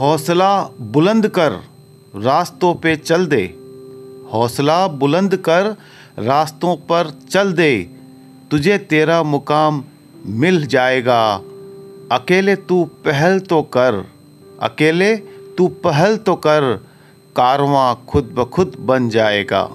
हौसला बुलंद कर रास्तों पे चल दे। हौसला बुलंद कर रास्तों पर चल दे। तुझे तेरा मुकाम मिल जाएगा। अकेले तू पहल तो कर। अकेले तू पहल तो कर। कारवां खुद ब खुद बन जाएगा।